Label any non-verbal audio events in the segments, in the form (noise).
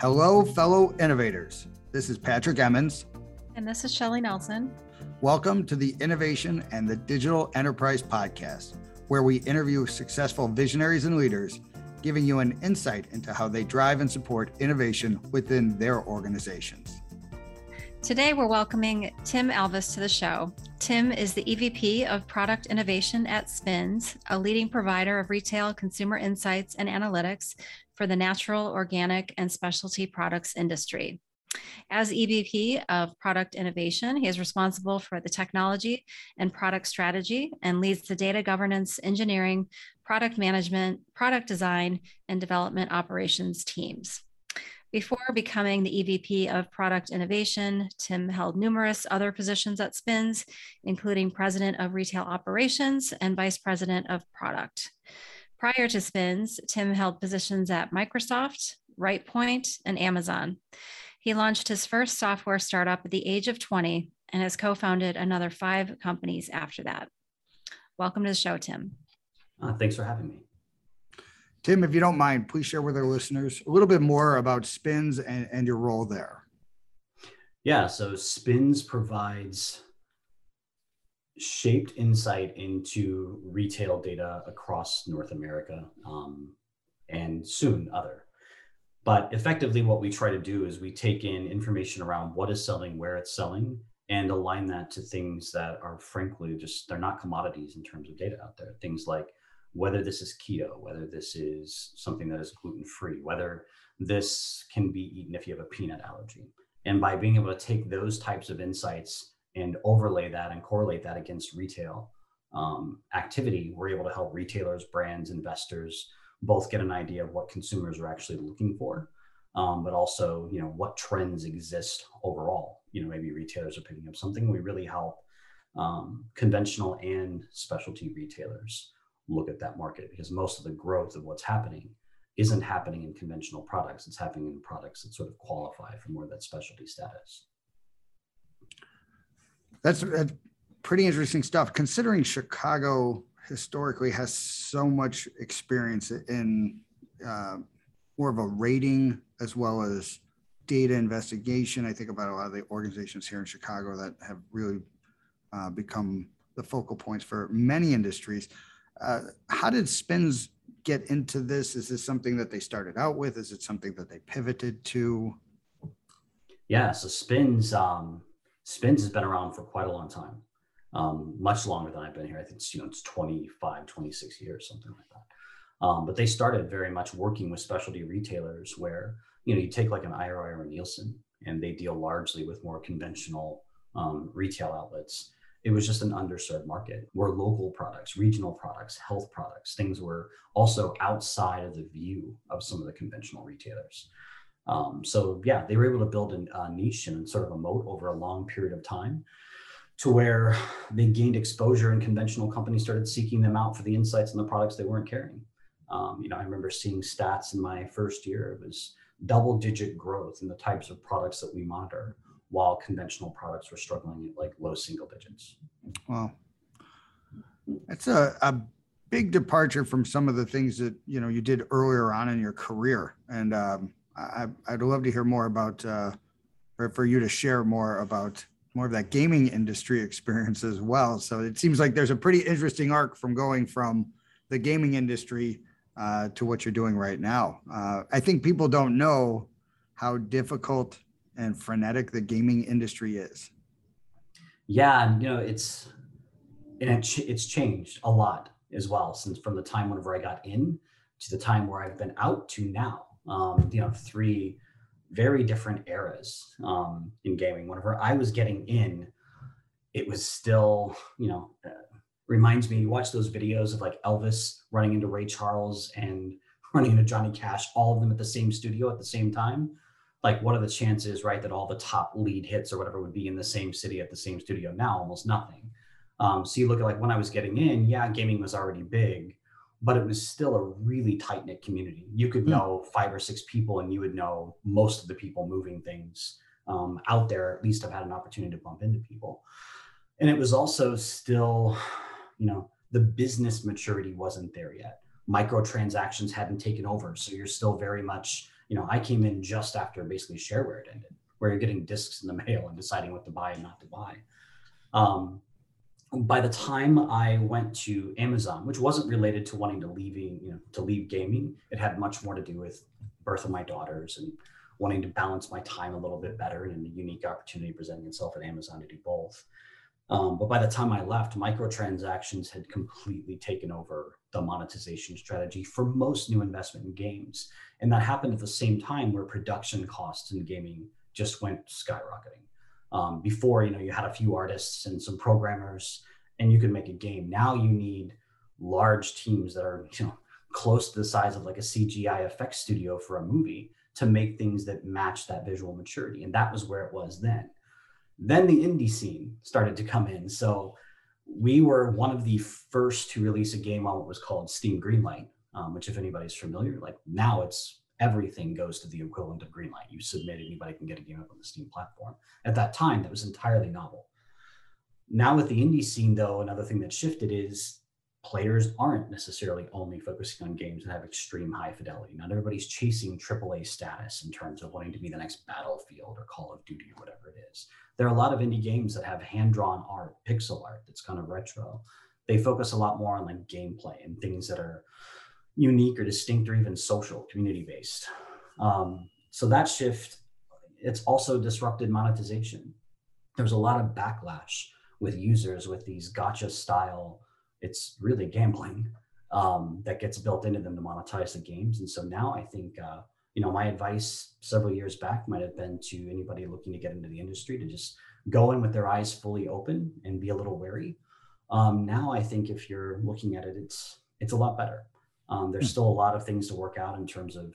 Hello, fellow innovators. This is Patrick Emmons. And this is Shelly Nelson. Welcome to the Innovation and the Digital Enterprise Podcast, where we interview successful visionaries and leaders, giving you an insight into how they drive and support innovation within their organizations. Today, we're welcoming Tim Alvis to the show. Tim is the EVP of Product Innovation at Spins, a leading provider of retail consumer insights and analytics for the natural, organic, and specialty products industry. As EVP of Product Innovation, he is responsible for the technology and product strategy and leads the data governance, engineering, product management, product design, and development operations teams. Before becoming the EVP of Product Innovation, Tim held numerous other positions at Spins, including President of Retail Operations and Vice President of Product. Prior to Spins, Tim held positions at Microsoft, RightPoint, and Amazon. He launched his first software startup at the age of 20 and has co founded another five companies after that. Welcome to the show, Tim. Uh, thanks for having me. Tim, if you don't mind, please share with our listeners a little bit more about Spins and, and your role there. Yeah, so Spins provides shaped insight into retail data across North America um, and soon other. But effectively, what we try to do is we take in information around what is selling, where it's selling, and align that to things that are frankly just they're not commodities in terms of data out there. Things like whether this is keto, whether this is something that is gluten free, whether this can be eaten if you have a peanut allergy. And by being able to take those types of insights and overlay that and correlate that against retail um, activity, we're able to help retailers, brands, investors both get an idea of what consumers are actually looking for, um, but also you know what trends exist overall. You know maybe retailers are picking up something. We really help um, conventional and specialty retailers look at that market because most of the growth of what's happening isn't happening in conventional products. It's happening in products that sort of qualify for more of that specialty status. That's pretty interesting stuff. Considering Chicago historically has so much experience in uh, more of a rating as well as data investigation. I think about a lot of the organizations here in Chicago that have really uh, become the focal points for many industries. Uh, how did Spins get into this? Is this something that they started out with? Is it something that they pivoted to? Yeah, so Spins um, Spins has been around for quite a long time, um, much longer than I've been here. I think it's, you know it's 25, 26 years, something like that. Um, but they started very much working with specialty retailers where you know you take like an IRI or a Nielsen, and they deal largely with more conventional um, retail outlets it was just an underserved market where local products, regional products, health products, things were also outside of the view of some of the conventional retailers. Um, so yeah, they were able to build a, a niche and sort of a moat over a long period of time to where they gained exposure and conventional companies started seeking them out for the insights and the products they weren't carrying. Um, you know, I remember seeing stats in my first year. It was double digit growth in the types of products that we monitor while conventional products were struggling at like low single digits. Wow. That's a, a big departure from some of the things that you know you did earlier on in your career. And um, I, would love to hear more about, uh, or for you to share more about more of that gaming industry experience as well. So it seems like there's a pretty interesting arc from going from the gaming industry uh, to what you're doing right now. Uh, I think people don't know how difficult and frenetic the gaming industry is. Yeah, you know it's and it, it's changed a lot as well since from the time whenever I got in to the time where I've been out to now. Um, you know, three very different eras um, in gaming. Whenever I was getting in, it was still you know uh, reminds me. You watch those videos of like Elvis running into Ray Charles and (laughs) running into Johnny Cash, all of them at the same studio at the same time like what are the chances right that all the top lead hits or whatever would be in the same city at the same studio now almost nothing um, so you look at like when i was getting in yeah gaming was already big but it was still a really tight knit community you could hmm. know five or six people and you would know most of the people moving things um, out there at least i've had an opportunity to bump into people and it was also still you know the business maturity wasn't there yet. Microtransactions hadn't taken over. So you're still very much, you know, I came in just after basically shareware it ended, where you're getting discs in the (laughs) mail and deciding what to buy and not to buy. Um, by the time I went to Amazon, which wasn't related to wanting to leaving, you know, to leave gaming, it had much more to do with birth of my daughters and wanting to balance my time a little bit better and a unique opportunity presenting itself at Amazon to do both. Um, but by the time I left, microtransactions had completely taken over the monetization strategy for most new investment in games. And that happened at the same time where production costs in gaming just went skyrocketing. Um, before, you know, you had a few artists and some programmers and you could make a game. Now you need large teams that are, you know, close to the size of like a CGI effects studio for a movie to make things that match that visual maturity. And that was where it was then. Then the indie scene started to come in. So we were one of the first to release a game on what was called Steam Greenlight, um, which, if anybody's familiar, like now it's everything goes to the equivalent of Greenlight. You submit, anybody can get a game up on the Steam platform. At that time, that was entirely novel. Now, with the indie scene, though, another thing that shifted is players aren't necessarily only focusing on games that have extreme high fidelity. Not everybody's chasing AAA status in terms of wanting to be the next Battlefield or Call of Duty or whatever it is. There are a lot of indie games that have hand drawn art, pixel art that's kind of retro. They focus a lot more on like gameplay and things that are unique or distinct or even social, community based. Um, so that shift, it's also disrupted monetization. There's a lot of backlash with users with these gacha style it's really gambling um, that gets built into them to monetize the games. And so now I think, uh, you know, my advice several years back might have been to anybody looking to get into the industry to just go in with their eyes fully open and be a little wary. Um, now I think if you're looking at it, it's it's a lot better. Um, there's hmm. still a lot of things to work out in terms of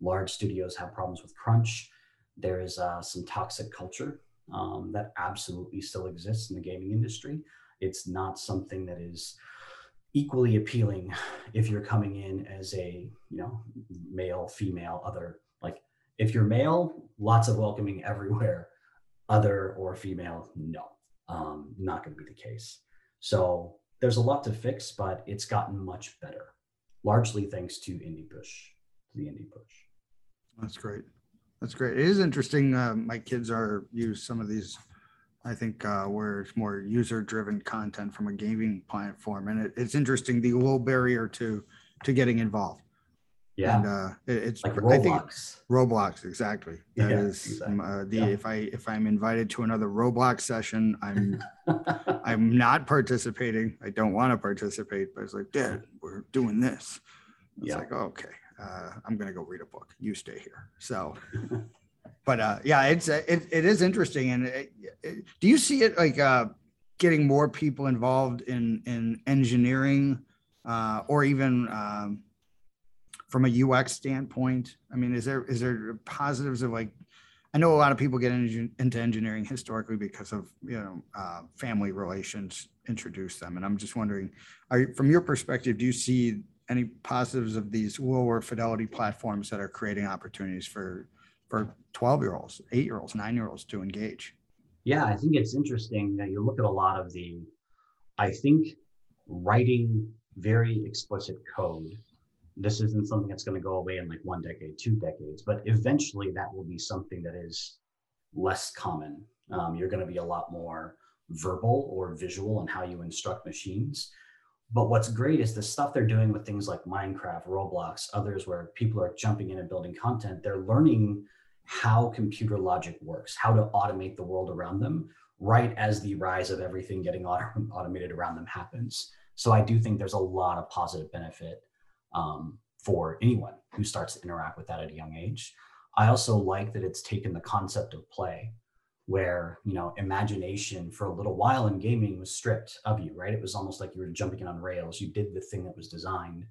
large studios have problems with crunch. There is uh, some toxic culture um, that absolutely still exists in the gaming industry it's not something that is equally appealing if you're coming in as a you know male female other like if you're male lots of welcoming (laughs) everywhere. Other or female no. Um, not going to be the case. So there's a lot to fix but it's gotten much better. Largely thanks to indie push to the indie push that's great. That's great. It is interesting uh, my kids are use some of these I think uh, where it's more user-driven content from a gaming platform, and it, it's interesting the low barrier to to getting involved. Yeah, and uh, it, it's like Roblox. I think Roblox exactly. That yeah, is exactly. Uh, the yeah. if I if I'm invited to another Roblox session, I'm (laughs) I'm not participating. I don't want to participate, but it's like, Dad, we're doing this. It's yeah. like, oh, okay, uh, I'm gonna go read a book. You stay here. So (laughs) but uh, yeah, it's uh, it, it is interesting. And it, it, do you see it like uh, getting more people involved in in engineering, uh, or even um, from a UX standpoint? I mean, is there is there positives of like? I know a lot of people get in, into engineering historically because of you know uh, family relations introduce them, and I'm just wondering, are from your perspective, do you see any positives of these lower fidelity platforms that are creating opportunities for for 12 year olds, eight year olds, nine year olds to engage. Yeah, I think it's interesting that you look at a lot of the, I think writing very explicit code. This isn't something that's going to go away in like one decade, two decades, but eventually that will be something that is less common. Um, you're going to be a lot more verbal or visual in how you instruct machines. But what's great is the stuff they're doing with things like Minecraft, Roblox, others where people are jumping in and building content. They're learning how computer logic works, how to automate the world around them, right as the rise of everything getting auto- (laughs) automated around them happens. So I do think there's a lot of positive benefit um, for anyone who starts to interact with that at a young age. I also like that it's taken the concept of play where you know imagination for a little while in gaming was stripped of you right it was almost like you were jumping in on rails you did the thing that was designed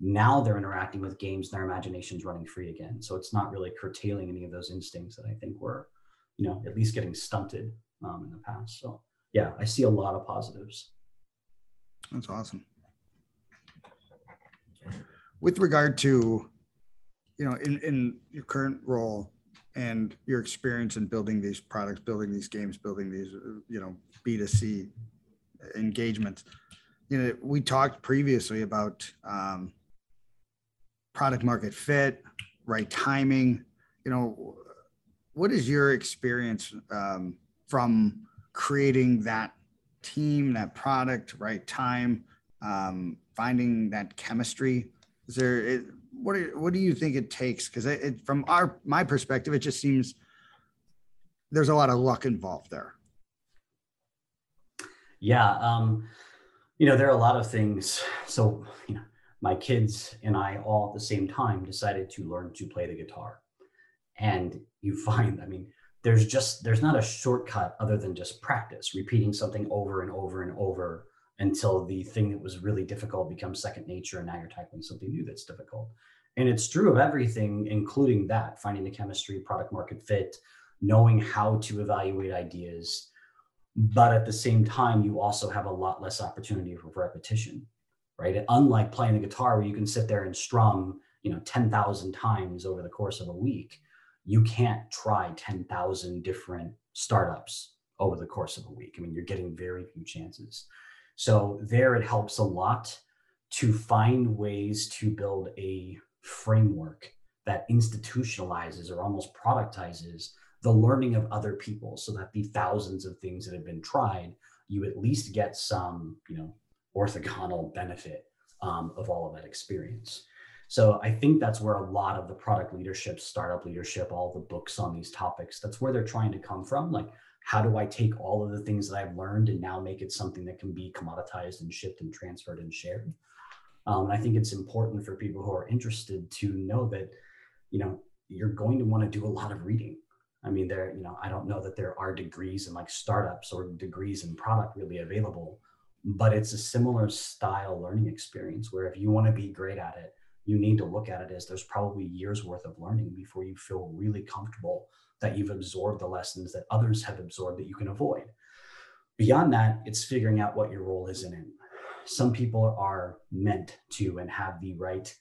now they're interacting with games their imagination's running free again. So it's not really curtailing any of those instincts that i think were you know at least getting stunted um, in the past. So yeah i see a lot of positives. That's awesome. With regard to you know in in your current role and your experience in building these products building these games building these you know b2c engagements you know, we talked previously about um, product market fit, right timing. You know, what is your experience um, from creating that team, that product, right time, um, finding that chemistry? Is there it, what? Are, what do you think it takes? Because from our my perspective, it just seems there's a lot of luck involved there. Yeah, um, you know, there are a lot of things. So, you know, my kids and I all at the same time decided to learn to play the guitar. And you find, I mean, there's just there's not a shortcut other than just practice, repeating something over and over and over until the thing that was really difficult becomes second nature and now you're tackling something new that's difficult. And it's true of everything, including that, finding the chemistry, product market fit, knowing how to evaluate ideas. But at the same time, you also have a lot less opportunity for repetition right? Unlike playing the guitar where you can sit there and strum, you know, 10,000 times over the course of a week, you can't try 10,000 different startups over the course of a week. I mean, you're getting very few chances. So there it helps a lot to find ways to build a framework that institutionalizes or almost productizes the learning of other people so that the thousands of things that have been tried you at least get some you know orthogonal benefit um, of all of that experience. So I think that's where a lot of the product leadership, startup leadership, all the books on these topics, that's where they're trying to come from. Like, how do I take all of the things that I've learned and now make it something that can be commoditized and shipped and transferred and shared? Um, and I think it's important for people who are interested to know that, you know, you're going to want to do a lot of reading. I mean, there, you know, I don't know that there are degrees in like startups or degrees in product really available but it's a similar style learning experience where if you want to be great at it you need to look at it as there's probably years worth of learning before you feel really comfortable that you've absorbed the lessons that others have absorbed that you can avoid. Beyond that it's figuring out what your role is in it. Some people are meant to and have the right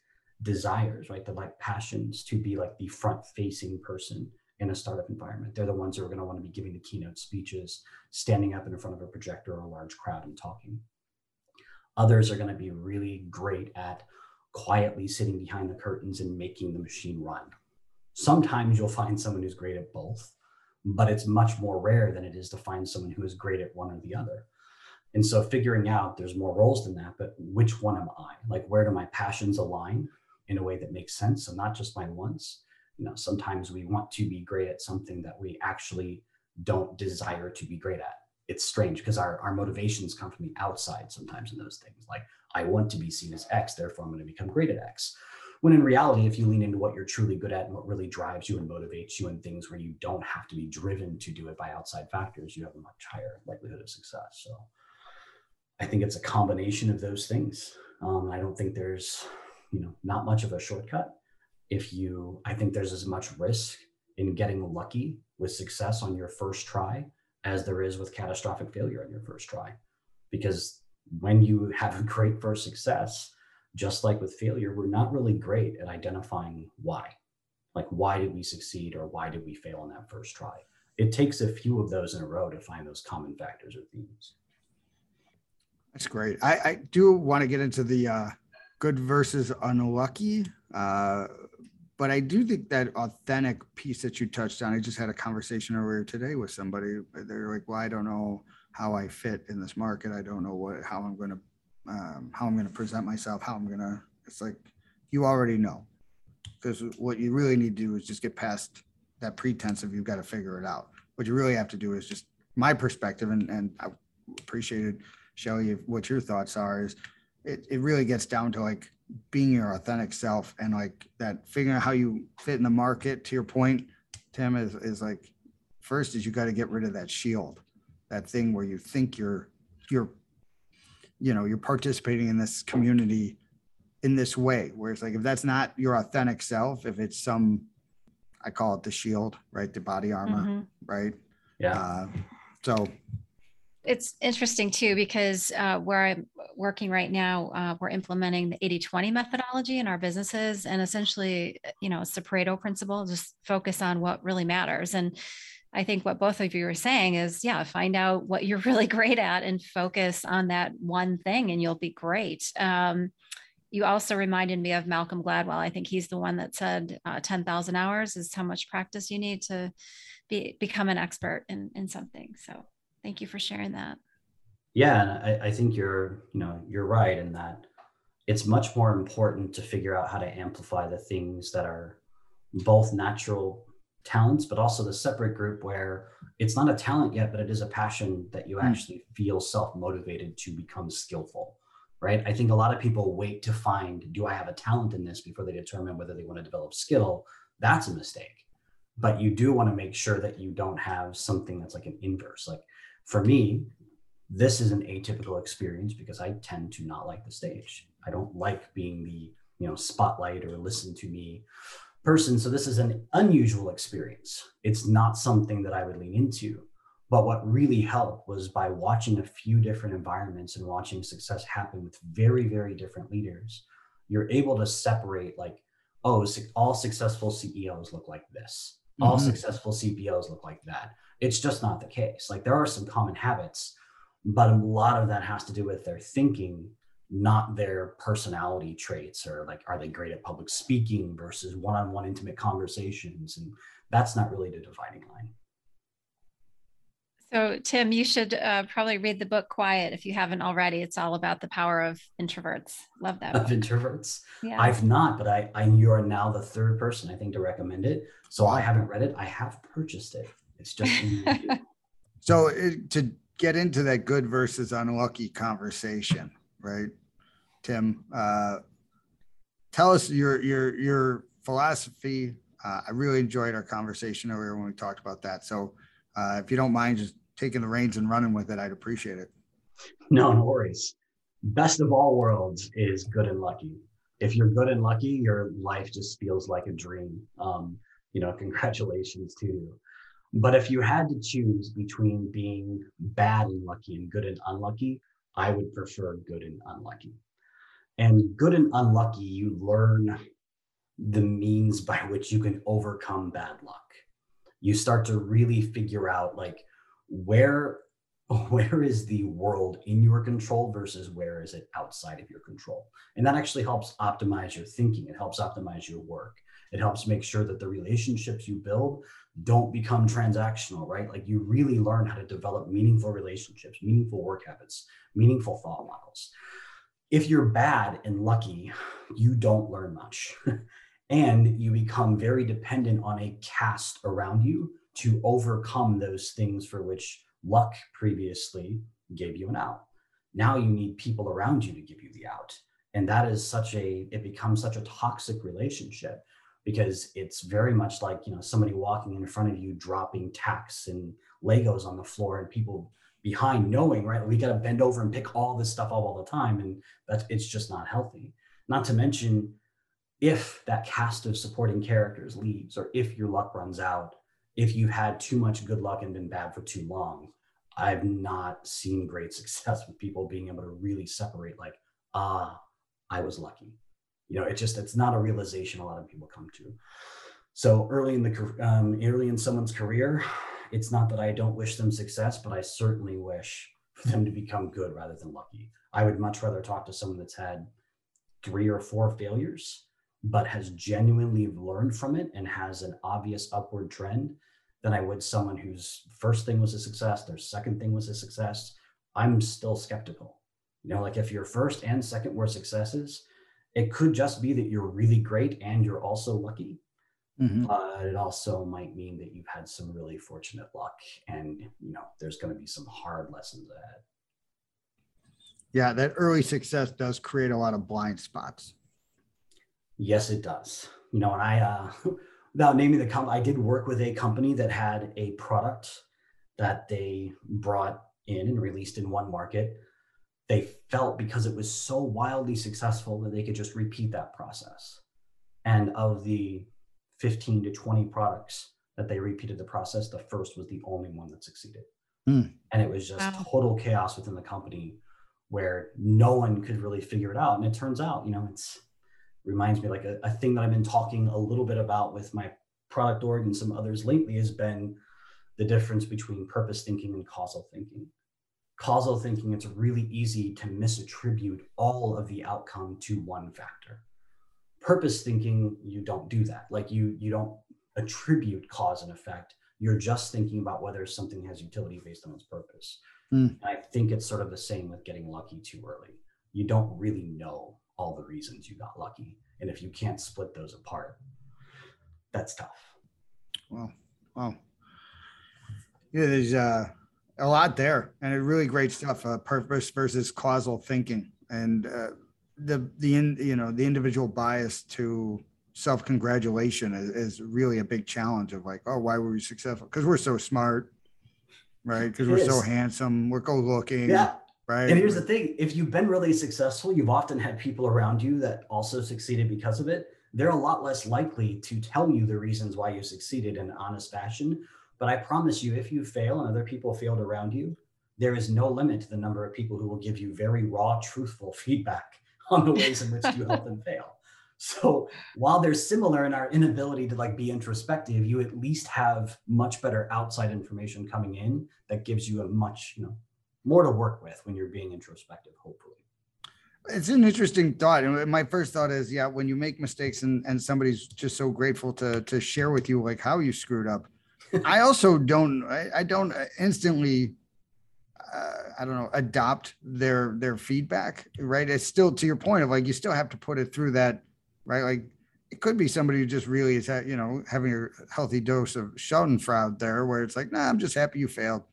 desires right? The like passions to be like the front facing person in a startup environment. They're the ones who are going to want to be giving the keynote speeches, standing up in front of a projector or a large crowd and talking. Others are going to be really great at quietly sitting behind the curtains and making the machine run. Sometimes you'll find someone who's great at both, but it's much more rare than it is to find someone who is great at one or the other. And so figuring out there's more roles than that, but which one am I? Like, where do my passions align in a way that makes sense? So, not just my wants, you know sometimes we want to be great at something that we actually don't desire to be great at. It's strange because our, our motivations come from the outside sometimes in those things like i want to be seen as x therefore i'm going to become great at x. When in reality if you lean into what you're truly good at and what really drives you and motivates you and things where you don't have to be driven to do it by outside factors you have a much higher likelihood of success. So i think it's a combination of those things. Um, i don't think there's you know not much of a shortcut if you, I think there's as much risk in getting lucky with success on your first try as there is with catastrophic failure on your first try. Because when you have a great first success, just like with failure, we're not really great at identifying why. Like, why did we succeed or why did we fail on that first try? It takes a few of those in a row to find those common factors or themes. That's great. I, I do want to get into the uh, good versus unlucky. Uh, but I do think that authentic piece that you touched on, I just had a conversation earlier today with somebody. They're like, well, I don't know how I fit in this market. I don't know what, how I'm going to, um, how I'm going to present myself, how I'm going to, it's like, you already know. Because what you really need to do is just get past that pretense of you've got to figure it out. What you really have to do is just my perspective, and, and I appreciated, Shelly, what your thoughts are, is it, it really gets down to like being your authentic self and like that figuring out how you fit in the market to your point tim is, is like first is you got to get rid of that shield that thing where you think you're you're you know you're participating in this community in this way where it's like if that's not your authentic self if it's some i call it the shield right? The body armor mm-hmm. right? Yeah. Uh, so it's interesting too because uh, where I'm working right now, uh, we're implementing the 80-20 methodology in our businesses, and essentially, you know, it's the Pareto principle: just focus on what really matters. And I think what both of you are saying is, yeah, find out what you're (laughs) really great at and focus on that one thing, and you'll be great. Um, you also reminded me of Malcolm Gladwell. I think he's the one that said uh, 10,000 hours is how much practice you need to be, become an expert in, in something. So thank you for sharing that. Yeah, and I, I think you're, you know, you're right in that it's much more important to figure out how to amplify the things that are both natural talents, but also the separate group where it's not a talent yet, but it is a passion that you hmm. actually feel self motivated to become skillful right? I think a lot of people wait to find, do I have a talent in this before they determine whether they want to develop skill? That's a mistake. But you do want to make sure that you don't have something that's like an inverse. Like for me, this is an atypical experience because I tend to not like the stage. I don't like being the, you know, spotlight or listen to me person. So this is an unusual experience. It's not something that I would lean into. But what really helped was by watching a few different environments and watching success happen with very, very different leaders, you're able to separate like, oh, all successful CEOs look like this. Mm-hmm. All successful CPOs look like that. It's just not the case. Like there are some common habits, but a lot of that has to do with their thinking, not their personality traits or like, are they great at public speaking versus one on one intimate conversations? And that's not really the dividing line. So, Tim, you should uh, probably read the book Quiet if you haven't already. It's all about the power of introverts. Love that. Of book. introverts. Yeah. I've not, but I, I you are now the third person I think to recommend it. So I haven't read it. I have purchased it. It's just. (laughs) so it, to get into that good versus unlucky conversation, right, Tim? Uh, tell us your your your philosophy. Uh, I really enjoyed our conversation earlier when we talked about that. So uh, if you don't mind just taking the reins and running with it, I'd appreciate it. No, no worries. Best of all worlds is good and lucky. If you're good and lucky, your life just feels like a dream. Um, you know, congratulations to you. But if you had to choose between being bad and lucky and good and unlucky, I would prefer good and unlucky. And good and unlucky, you learn the means by which you can overcome bad luck. You start to really figure out like where (laughs) where is the world in your control versus where is it outside of your control? And that actually helps optimize your thinking. It helps optimize your work it helps make sure that the relationships you build don't become transactional right like you really learn how to develop meaningful relationships meaningful work habits meaningful thought models if you're bad and lucky you don't learn much (laughs) and you become very dependent on a cast around you to overcome those things for which luck previously gave you an out. Now you need people around you to give you the out. And that is such a, it becomes such a toxic relationship because it's very much like, you know, somebody walking in front of you, dropping tacks and Legos on the floor and people behind knowing, right? We got to bend over and pick all this stuff up all the time. And that's, it's just not healthy. Not to mention, if that cast of supporting characters leaves or if your luck runs out if you've had too much good luck and been bad for too long i've not seen great (laughs) success with people being able to really separate like ah i was lucky you know it just it's not a realization a lot of people come to so early in the um, early in someone's career it's not that i don't wish them success but i certainly wish for them to become good rather than lucky i would much rather talk to someone that's had three or four failures but has genuinely learned from it and has an obvious upward trend than I would someone whose first thing was a success, their second thing was a success. I'm still skeptical. You know, like if your first and second were successes, it could just be that you're really great and you're also lucky. Mm-hmm. But it also might mean that you've had some really fortunate luck and you know there's going to be some hard lessons ahead. Yeah, that early success does create a lot of blind spots. Yes, it does. You know, and I, uh, (laughs) without naming the company, I did work with a company that had a product that they brought in and released in one market. They felt because it was so wildly successful that they could just repeat that process. And of the 15 to 20 products that they repeated the process, the first was the only one that succeeded. Mm. And it was just wow. total chaos within the company where no one could really figure it out. And it turns out, you know, it's reminds me like a, a thing that I've been talking a little bit about with my product org and some others lately has been the difference between purpose thinking and causal thinking. Causal thinking, it's really easy to misattribute all of the outcome to one factor. Purpose thinking, you don't do that. Like you, you don't attribute cause and effect. You're just thinking about whether something has utility based on its purpose. Mm. I think it's sort of the same with getting lucky too early. You don't really know all the reasons you got lucky. And if you can't split those apart, that's tough. Well, well, yeah, there's uh, a lot there, and it really great stuff. Uh, purpose versus causal thinking, and uh, the the in, you know the individual bias to self congratulation is, is really a big challenge. Of like, oh, why were we successful? Because we're so smart, right? Because we're so handsome, we're good looking, Yeah. right? And here's the thing if you've been really successful, you've often had people around you that also succeeded because of it. They're a lot less likely to tell you the reasons why you succeeded in an honest fashion. But I promise you, if you fail and other people failed around you, there is no limit to the number of people who will give you very raw, truthful feedback (laughs) on the ways in which you help them fail. So while they're similar in our inability to like be introspective, you at least have much better outside information coming in that gives you a much, you know, more to work with when you're being introspective, hopefully. it's an interesting thought and my first thought is yeah when you make mistakes and and somebody's just so grateful to to share with you like how you screwed up i also don't i, I don't instantly uh, i don't know adopt their their feedback right it's still to your point of like you still have to put it through that right like it could be somebody who just really is ha- you know having a healthy dose of schadenfreude there where it's like nah i'm just happy you failed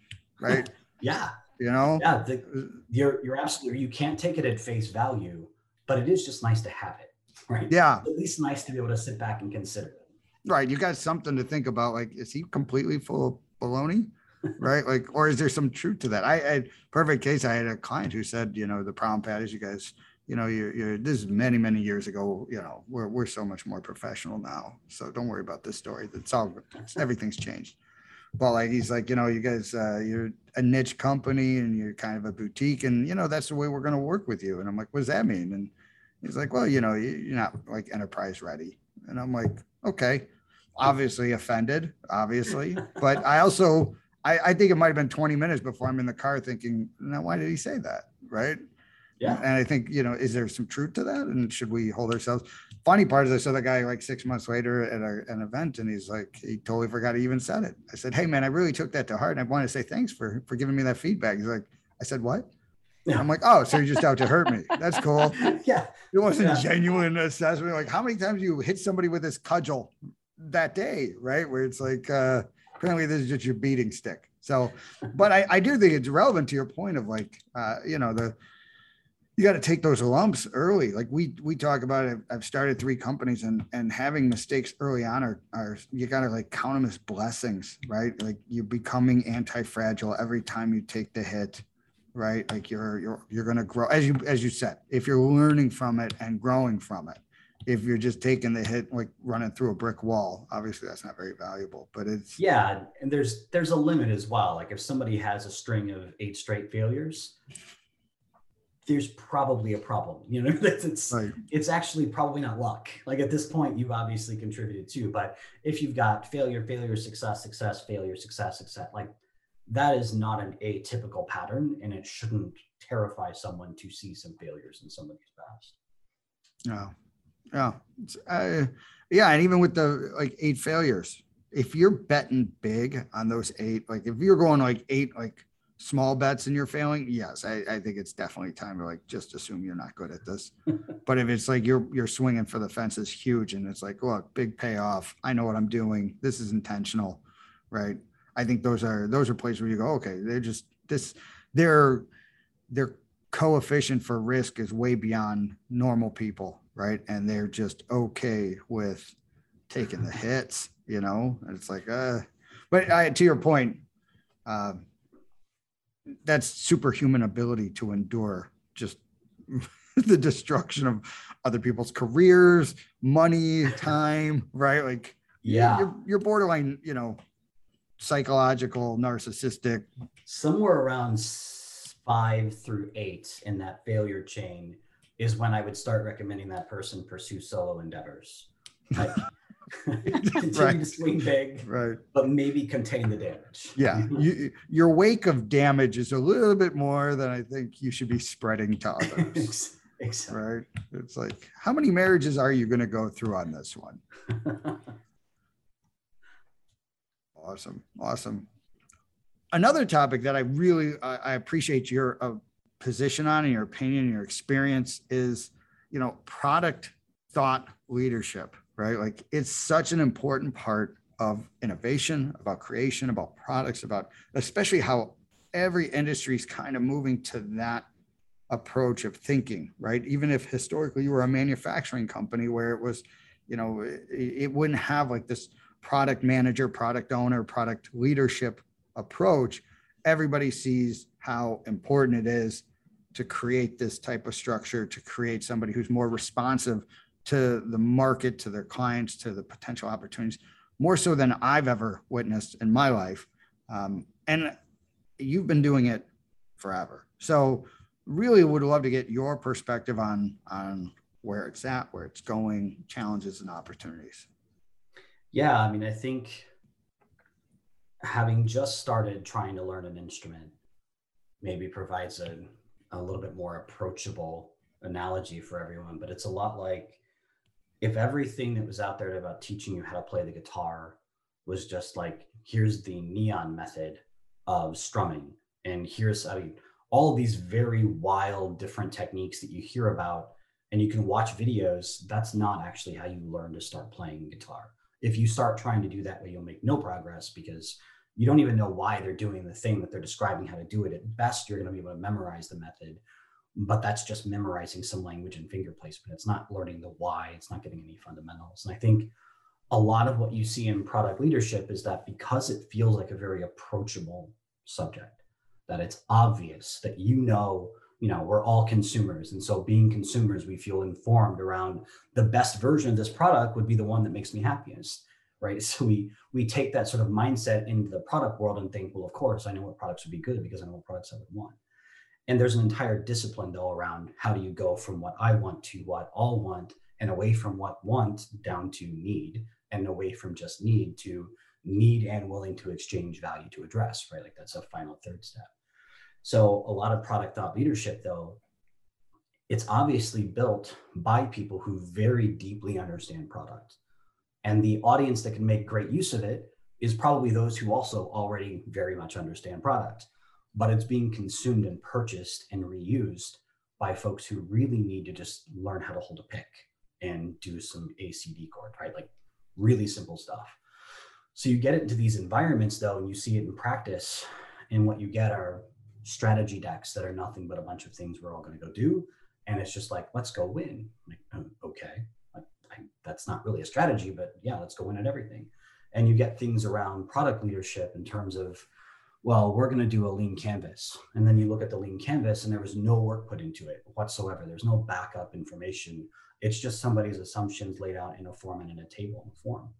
right Yeah, you know yeah. The, you're you're absolutely you can't take it at face value, but it is just nice to have it, right? yeah At least nice to be able to sit back and consider it. Right. You got something to think about. Like, is he completely full of baloney? right. (laughs) Like, or is there some truth to that? I, I perfect case. I had a client who said, you know, the problem pad is you guys, you know, you're, you're, this is many, many years ago, you know, we're, we're so much more professional now. So don't worry about this story. That's all, it's, everything's changed. But like, he's like, you know, you guys, uh, you're a niche company and you're kind of a boutique and, you know, that's the way we're going to work with you. And I'm like, what does that mean? And he's like, well, you know, you're not like enterprise ready. And I'm like, okay, obviously offended, obviously. But I also, I, I think it might have been 20 minutes before I'm in the car thinking, now, why did he say that? Right. Yeah. And I think, you know, is there some truth to that? And should we hold ourselves? Funny part is I saw the guy like six months later at a, an event and he's like, he totally forgot he even said it. I said, Hey man, I really took that to heart. And I want to say thanks for, for giving me that feedback. He's like, I said, what? Yeah. I'm like, oh, so you're just out to hurt me. That's cool. (laughs) yeah, It wasn't Yeah. genuine assessment. Like how many times you hit somebody with this cudgel that day, right? Where it's like, uh, apparently this is just your beating stick. So, but I, I do think it's relevant to your point of like, uh, you know, the, you got to take those lumps early. Like we, we talk about it. I've started three companies and, and having mistakes early on are, are, you got to like count them as blessings, right? Like you're becoming anti-fragile every time you take the hit right? Like you're you're you're gonna grow as you as you said, if you're learning from it and growing from it. If you're just taking the hit like running through a brick wall, obviously that's not very valuable. But it's yeah. And there's there's a limit as well. Like if somebody has a string of eight straight failures, there's probably a problem. You know, (laughs) it's it's, like it's actually probably not luck. Like at this point, you've obviously contributed too. But if you've got failure, failure, success, success, failure, success, success, like that is not an atypical pattern, and it shouldn't terrify someone to see some failures in somebody's past. no, yeah, it's, uh, yeah, and even with the like eight failures, if you're betting big on those eight, like if you're going like eight like small bets and you're failing, yes, I, I think it's definitely time to like just assume you're not good at this. (laughs) but if it's like you're you're swinging for the fences huge and it's like, look, big payoff. I know what I'm doing. This is intentional, right? I think those are those are places where you go, okay, they're just this their their coefficient for risk is way beyond normal people, right? And they're just okay with taking the (laughs) hits, you know. And it's like, uh, but I, to your point, uh, that's superhuman ability to endure just (laughs) the destruction of other people's careers, money, time, (laughs) right? Like, Yeah. you're, you're borderline, you know, psychological, narcissistic. somewhere around five through eight in that failure chain is when I would start recommending that person pursue solo endeavors. Like, continue (laughs) (laughs) Right. to swing big, Right. but maybe contain the damage. Yeah. You, your wake of damage is a little bit more than I think you should be spreading to (laughs) others. Exactly. right? It's like, how many marriages are you going to go through on this one? Awesome. Awesome. Another topic that I really I, I appreciate your uh, position on and your opinion and your experience is, you know, product thought leadership, right? Like it's such an important part of innovation, about creation, about products, about especially how every industry is kind of moving to that approach of thinking, right? Even if historically you were a manufacturing company where it was, you know, it, it wouldn't have like this product manager, product owner, product leadership approach, everybody sees how important it is to create this type of structure, to create somebody who's more responsive to the market, to their clients, to the potential opportunities, more so than I've ever witnessed in my life. Um, and you've been doing it forever. So really would love to get your perspective on on where it's at, where it's going, challenges and opportunities. Yeah, I mean, I think having just started trying to learn an instrument maybe provides a, a little bit more approachable analogy for everyone, but it's a lot like if everything that was out there about teaching you how to play the guitar was just like, here's the neon method of strumming, and here's, I mean, all these very wild different techniques that you hear about and you can watch videos, that's not actually how you learn to start playing guitar. If you start trying to do that way, you'll make no progress because you don't even know why they're doing the thing that they're describing how to do it. At best, you're going to be able to memorize the method, but that's just memorizing some language and finger placement. It's not learning the why, it's not getting any fundamentals. And I think a lot of what you see in product leadership is that because it feels like a very approachable subject, that it's obvious that you know you know we're all consumers and so being consumers we feel informed around the best version of this product would be the one that makes me happiest right? (laughs) So we we take that sort of mindset into the product world and think well of course i know what products would be good because i know what products i would want. And there's an entire discipline though around how do you go from what i want to what all want and away from what want down to need and away from just need to need and willing to exchange value to address right? Like that's a final third step. So a lot of product thought leadership, though, it's obviously built by people who very deeply understand product. And the audience that can make great use of it is probably those who also already very much understand product. But it's being consumed and purchased and reused by folks who really need to just learn how to hold a pick and do some ACD chord, right? Like really simple stuff. So you get it into these environments though, and you see it in practice. And what you get are strategy decks that are nothing but a bunch of things we're all going to go do. And it's just like, let's go win. Like, oh, okay. That's not really a strategy, but yeah, let's go in at everything. And you get things around product leadership in terms of, well, we're going to do a lean canvas. And then you look at the lean canvas and there was no work put into it whatsoever. There's no backup information. It's just somebody's assumptions laid out in a form and in a table form.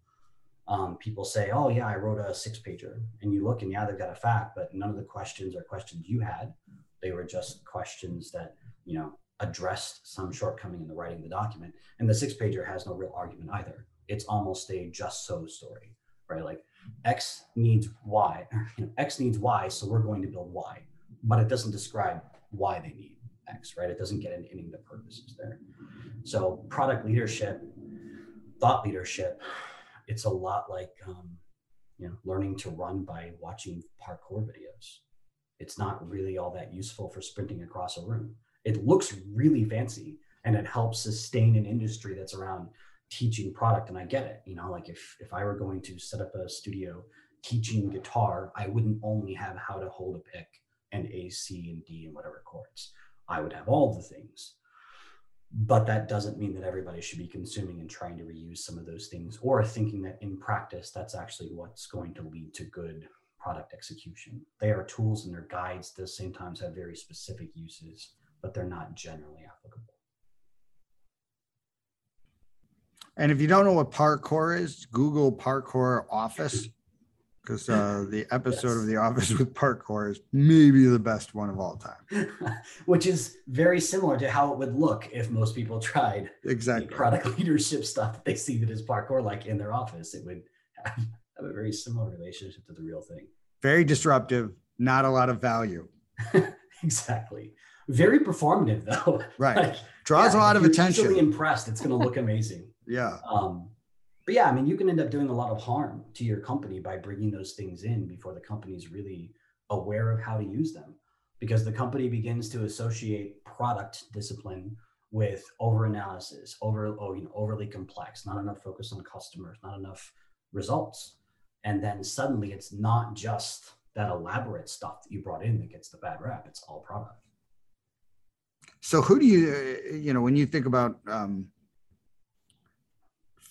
Um, people say, "Oh yeah, I wrote a six pager," and you look and yeah, they've got a fact, but none of the questions are questions you had. They were just questions that you know addressed some shortcoming in the writing of the document. And the six pager has no real argument either. It's almost a just so story, right? Like X needs Y, you know, X needs Y, so we're going to build Y, but it doesn't describe why they need X, right? It doesn't get into any of the purposes there. So product leadership, thought leadership it's a lot like um, you know learning to run by watching parkour videos it's not really all that useful for sprinting across a room it looks really fancy and it helps sustain an industry that's around teaching product. And i get it you know like if if i were going to set up a studio teaching guitar i wouldn't only have how to hold a pick and a c and d and whatever chords. I would have all the things. But that doesn't mean that everybody should be consuming and trying to reuse some of those things or thinking that in practice that's actually what's going to lead to good product execution. They are tools and they're guides. At the same times have very specific uses but they're not generally applicable And if you don't know what parkour is, Google parkour office because uh, (laughs) the episode yes. of The Office with parkour is maybe the best one of all time. (laughs) Which is very similar to how it would look if most people tried exactly product leadership stuff that they see that is parkour like in their office. It would (laughs) have, have a very similar relationship to the real thing. Very disruptive, not a lot of value. exactly. Very performative (laughs) though. Right. Like, Draws yeah, a lot of attention. Really impressed. It's going to look (laughs) amazing. yeah. Um, but yeah, I mean, you can end up doing a lot of harm to your company by bringing those things in before the company is really aware of how to use them because the company begins to associate product discipline with over analysis over oh, you know overly complex not enough focus on customers not enough results and then suddenly it's not just that elaborate stuff that you brought in that gets the bad rap it's all product so who do you you know when you think about um,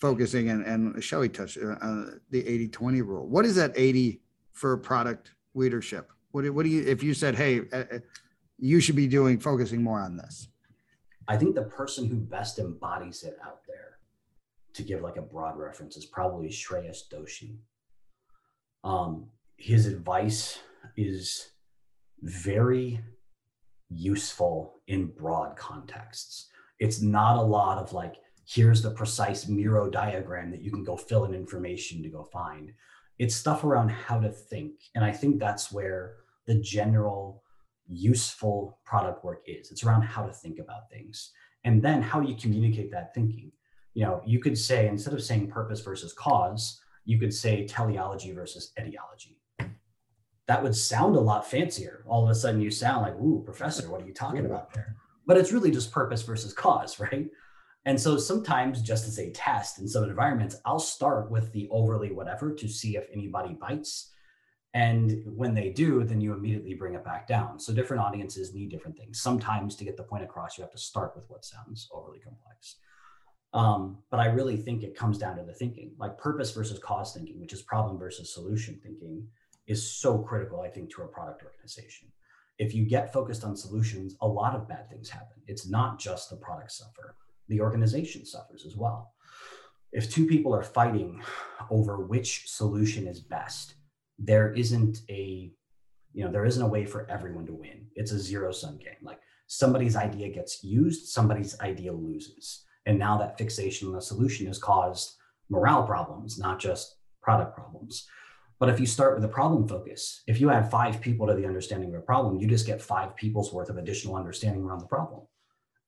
focusing and, and Shelly touched uh, uh the 80 20 rule. What is that 80 for product leadership? What do, what do you, if you said, hey, uh, uh, you should be doing focusing more on this? I think the person who best embodies it out there, to give like a broad reference, is probably Shreyas Doshi. Um, his advice is very useful in broad contexts. It's not a lot of like, here's the precise Miro diagram that you can go fill in information to go find. It's stuff around how to think. And I think that's where the general useful product work is. It's around how to think about things. And then how you communicate that thinking? You know, you could say, instead of saying purpose versus cause, you could say teleology versus etiology. That would sound a lot fancier. All of a sudden, you sound like, ooh, professor, what are you talking about there? But it's really just purpose versus cause, (laughs) right? And so sometimes just as a test in some environments, I'll start with the overly whatever to see if anybody bites. And when they do, then you immediately bring it back down. So different audiences need different things. Sometimes to get the point across, you have to start with what sounds overly complex. Um, but I really think it comes down to the thinking, like purpose versus cause thinking, which is problem versus solution thinking, is so critical, I think, to a product organization. If you get focused on solutions, a lot of bad things happen. It's not just the product suffer the organization suffers as well. If two people are fighting over which solution is best, there isn't a you know there isn't a way for everyone to win. It's a zero sum game. Like somebody's idea gets used, somebody's idea loses. And now that fixation on the solution has caused morale problems, not just product problems. But if you start with a problem focus, if you add five people to the understanding of a problem, you just get five people's worth of additional understanding around the problem.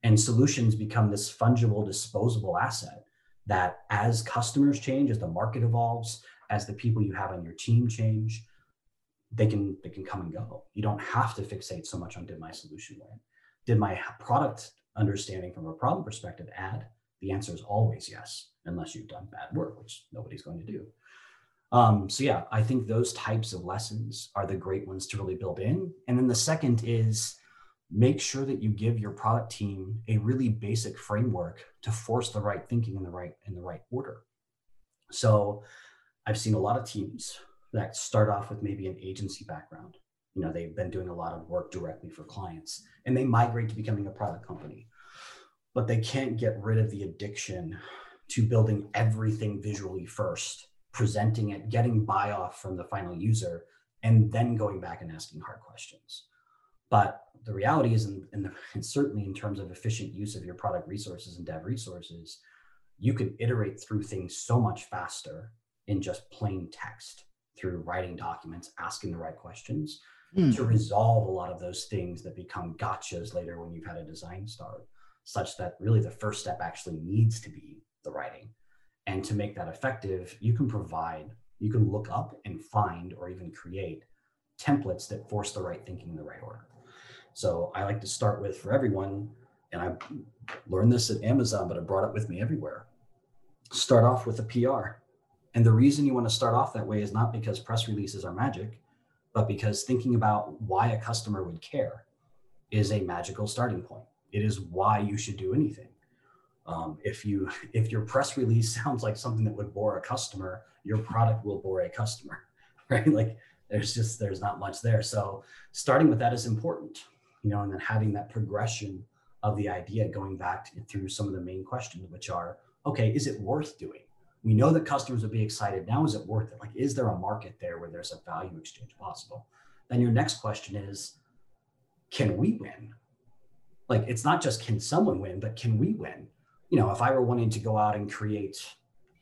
And solutions become this fungible disposable asset that as customers change as the market evolves as the people you have on your team change they can they can come and go. You don't have to fixate so much on did my solution win? Did my product understanding from a problem perspective add? The answer is always yes unless you've done bad work which nobody's going to do um, so yeah i think those types of lessons are the great ones to really build in. And then the second is make sure that you give your product team a really basic framework to force the right thinking in the right in the right order. So i've seen a lot of teams that start off with maybe an agency background. You know they've been doing a lot of work directly for clients and they migrate to becoming a product company but they can't get rid of the addiction to building everything visually first presenting it getting buy off from the final user and then going back and asking hard questions but the reality is, in, in the, and (laughs) certainly in terms of efficient use of your product resources and dev resources, you can iterate through things so much faster in just plain text through writing documents, asking the right questions mm. to resolve a lot of those things that become gotchas later when you've had a design start, such that really the first step actually needs to be the writing. And to make that effective, you can provide, you can look up and find or even create templates that force the right thinking in the right order. So I like to start with for everyone, and I learned this at Amazon, but I brought it with me everywhere. Start off with a PR. And the reason you want to start off that way is not because press releases are magic, but because thinking about why a customer would care is a magical starting point. It is why you should do anything. Um, if you if your press release (laughs) sounds like something that would bore a customer, your product will bore a customer, (laughs) right? Like there's just there's not much there. So starting with that is important you know, and then having that progression of the idea going back to, through some of the main questions, which are, okay, is it worth doing? We know that customers would be excited. Now, is it worth it? Like, is there a market there where there's a value exchange possible? Then your next question is, can we win? Like, it's not just can someone win, but can we win? You know, if I were wanting to go out and create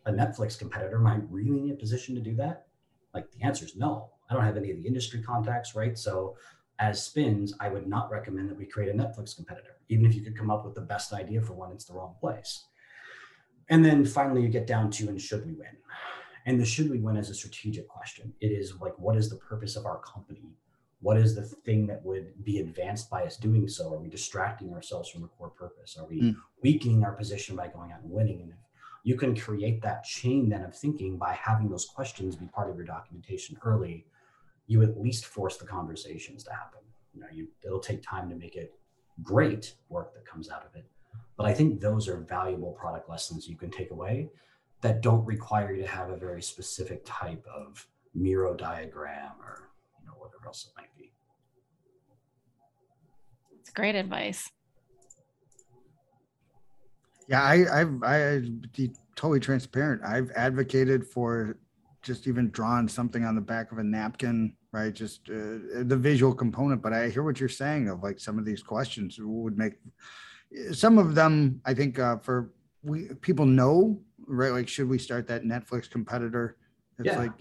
a Netflix competitor, am I really in a position to do that? Like, the answer is no. I don't have any of the industry contacts, right? So, as spins, I would not recommend that we create a Netflix competitor. Even if you could come up with the best idea for one, it's the wrong place. And then finally, you get down to and should we win? And the should we win is a strategic question. It is like, what is the purpose of our company? What is the thing that would be advanced by us doing so? Are we distracting ourselves from a core purpose? Are we mm. weakening our position by going out and winning? And you can create that chain then of thinking by having those questions be part of your documentation early, you at least force the conversations to happen. You know, you, it'll take time to make it great work that comes out of it. But I think those are valuable product lessons you can take away that don't require you to have a very specific type of Miro diagram or whatever else it might be. It's great advice. Yeah, I, I've I be totally transparent. I've advocated for just even drawing something on the back of a napkin, right? Just uh, the visual component. But I hear what you're saying of like some of these questions would make some of them, I think, uh, for we people know, right? Like, should we start that Netflix competitor? It's yeah. like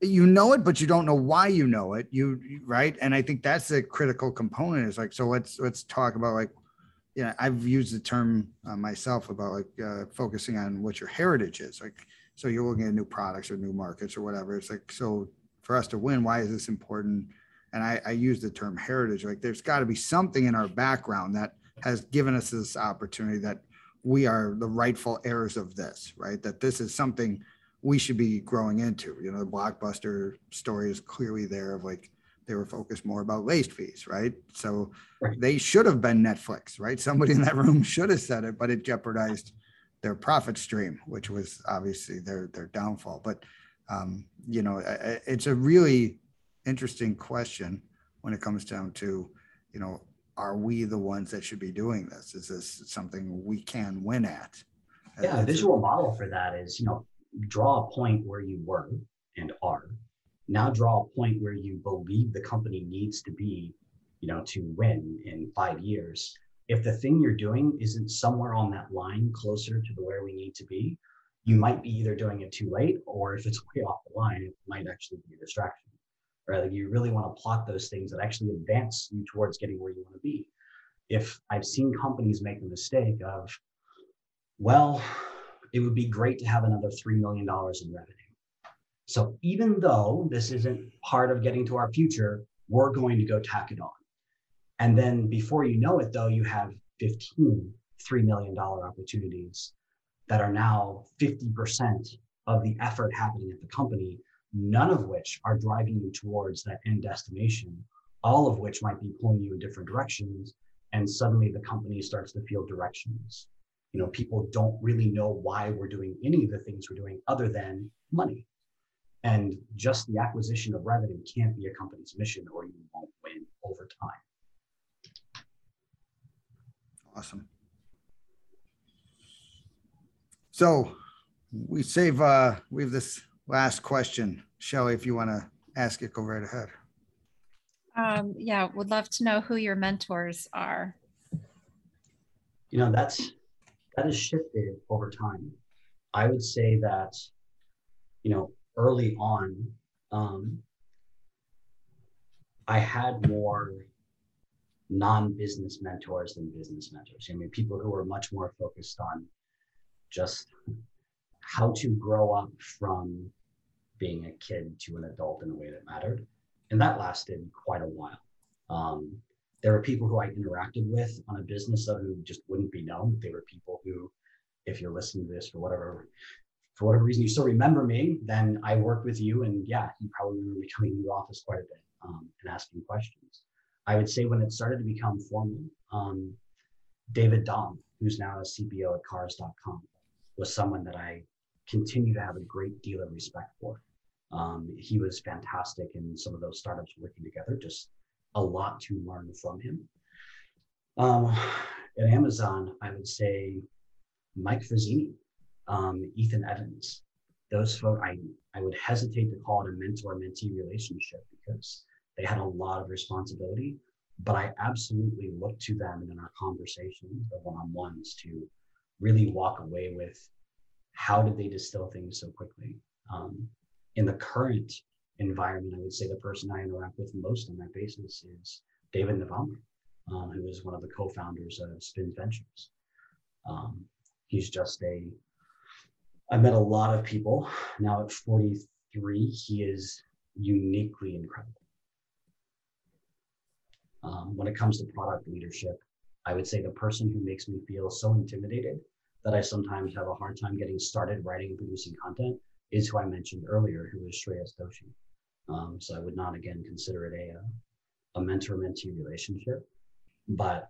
you know it, but you don't know why you know it. You right, and I think that's a critical component. Is like so. Let's let's talk about like, you know, I've used the term uh, myself about like uh, focusing on what your heritage is. Like, so you're looking at new products or new markets or whatever. It's like so for us to win. Why is this important? And I, I use the term heritage. Like, there's got to be something in our background that has given us this opportunity that we are the rightful heirs of this, right? That this is something we should be growing into. You know, the blockbuster story is clearly there of like they were focused more about late fees, right? So right. they should have been Netflix, right? Somebody in that room (laughs) should have said it, but it jeopardized their profit stream, which was obviously their their downfall. But um, you know, it's a really interesting question when it comes down to, you know, are we the ones that should be doing this? Is this something we can win at? Yeah, a visual model for that is, you know, draw a point where you were and are. Now draw a point where you believe the company needs to be, you know, to win in five years. If the thing you're doing isn't somewhere on that line closer to the where we need to be, you might be either doing it too late or if it's way off the line, it might actually be a distraction right? You really want to plot those things that actually advance you towards getting where you want to be. If I've seen companies make the mistake of, well, it would be great to have another $3 million in revenue. So even though this isn't part of getting to our future, we're going to go tack it on. And then before you know it, though, you have 15 $3 million opportunities that are now 50% of the effort happening at the company none of which are driving you towards that end destination, all of which might be pulling you in different directions. And suddenly the company starts to feel directions. You know, people don't really know why we're doing any of the things we're doing other than money. And just the acquisition of revenue can't be a company's mission or you won't win over time. Awesome. So we save uh we have this last question. Shelly, if you want to ask it, go right ahead. Um, yeah, would love to know who your mentors are. You know, that's that has shifted over time. I would say that, you know, early on, um, I had more non-business mentors than business mentors. I mean, people who were much more focused on just how to grow up from being a kid to an adult in a way that mattered. And that lasted quite a while. Um, there were people who I interacted with on a business of who just wouldn't be known. They were people who, if you're listening to this for whatever for whatever reason you still remember me, then I worked with you, and yeah, you probably remember me coming to your office quite a bit um, and asking questions. I would say when it started to become formal, um, David Dom, who's now a CPO at Cars.com, was someone that I continue to have a great deal of respect for. Um, he was fantastic in some of those startups working together, just a lot to learn from him. Um, at Amazon, I would say Mike Frazzini, um, Ethan Evans, those folks, I, I would hesitate to call it a mentor mentee relationship because they had a lot of responsibility. But I absolutely look to them in our conversations, the one on ones, to really walk away with how did they distill things so quickly. Um, in the current environment, I would say the person I interact with most on that basis is David November, um, who is one of the co-founders of Spin Ventures. Um, he's just a I've met a lot of people. Now at 43, he is uniquely incredible. Um, when it comes to product leadership, I would say the person who makes me feel so intimidated that I sometimes have a hard time getting started writing and producing content is who I mentioned earlier, who is Shreyas Doshi. Um, so I would not again consider it a, a mentor-mentee relationship, but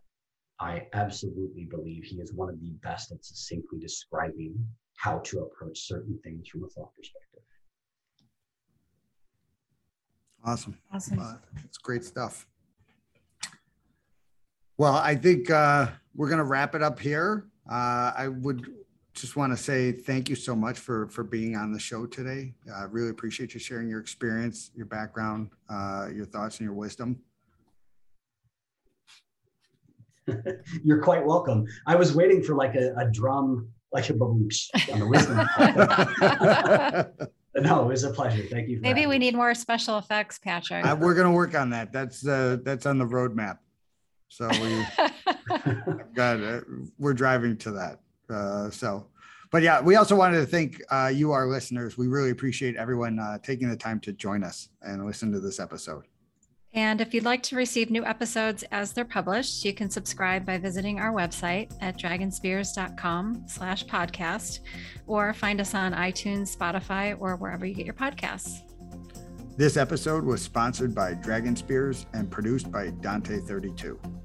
I absolutely believe he is one of the best at succinctly describing how to approach certain things from a thought perspective. Awesome. Awesome. Uh, It's great stuff. Well, I think uh, we're going to wrap it up here. Uh, I would just want to say thank you so much for for being on the show today. I really appreciate you sharing your experience, your background, uh, your thoughts, and your wisdom. (laughs) You're quite welcome. I was waiting for like a, a drum, like a baboosh on the wisdom. (laughs) no, it was a pleasure. Thank you. for Maybe we me. need more special effects, Patrick. Uh, we're going to work on that. That's uh, that's on the roadmap. So we (laughs) got uh, we're driving to that. Uh, so, but yeah, we also wanted to thank uh, you, our listeners. We really appreciate everyone uh, taking the time to join us and listen to this episode. And if you'd like to receive new episodes as they're published, you can subscribe by visiting our website at dragonspears.com slash podcast or find us on iTunes, Spotify, or wherever you get your podcasts. This episode was sponsored by Dragon Spears and produced by Dante32.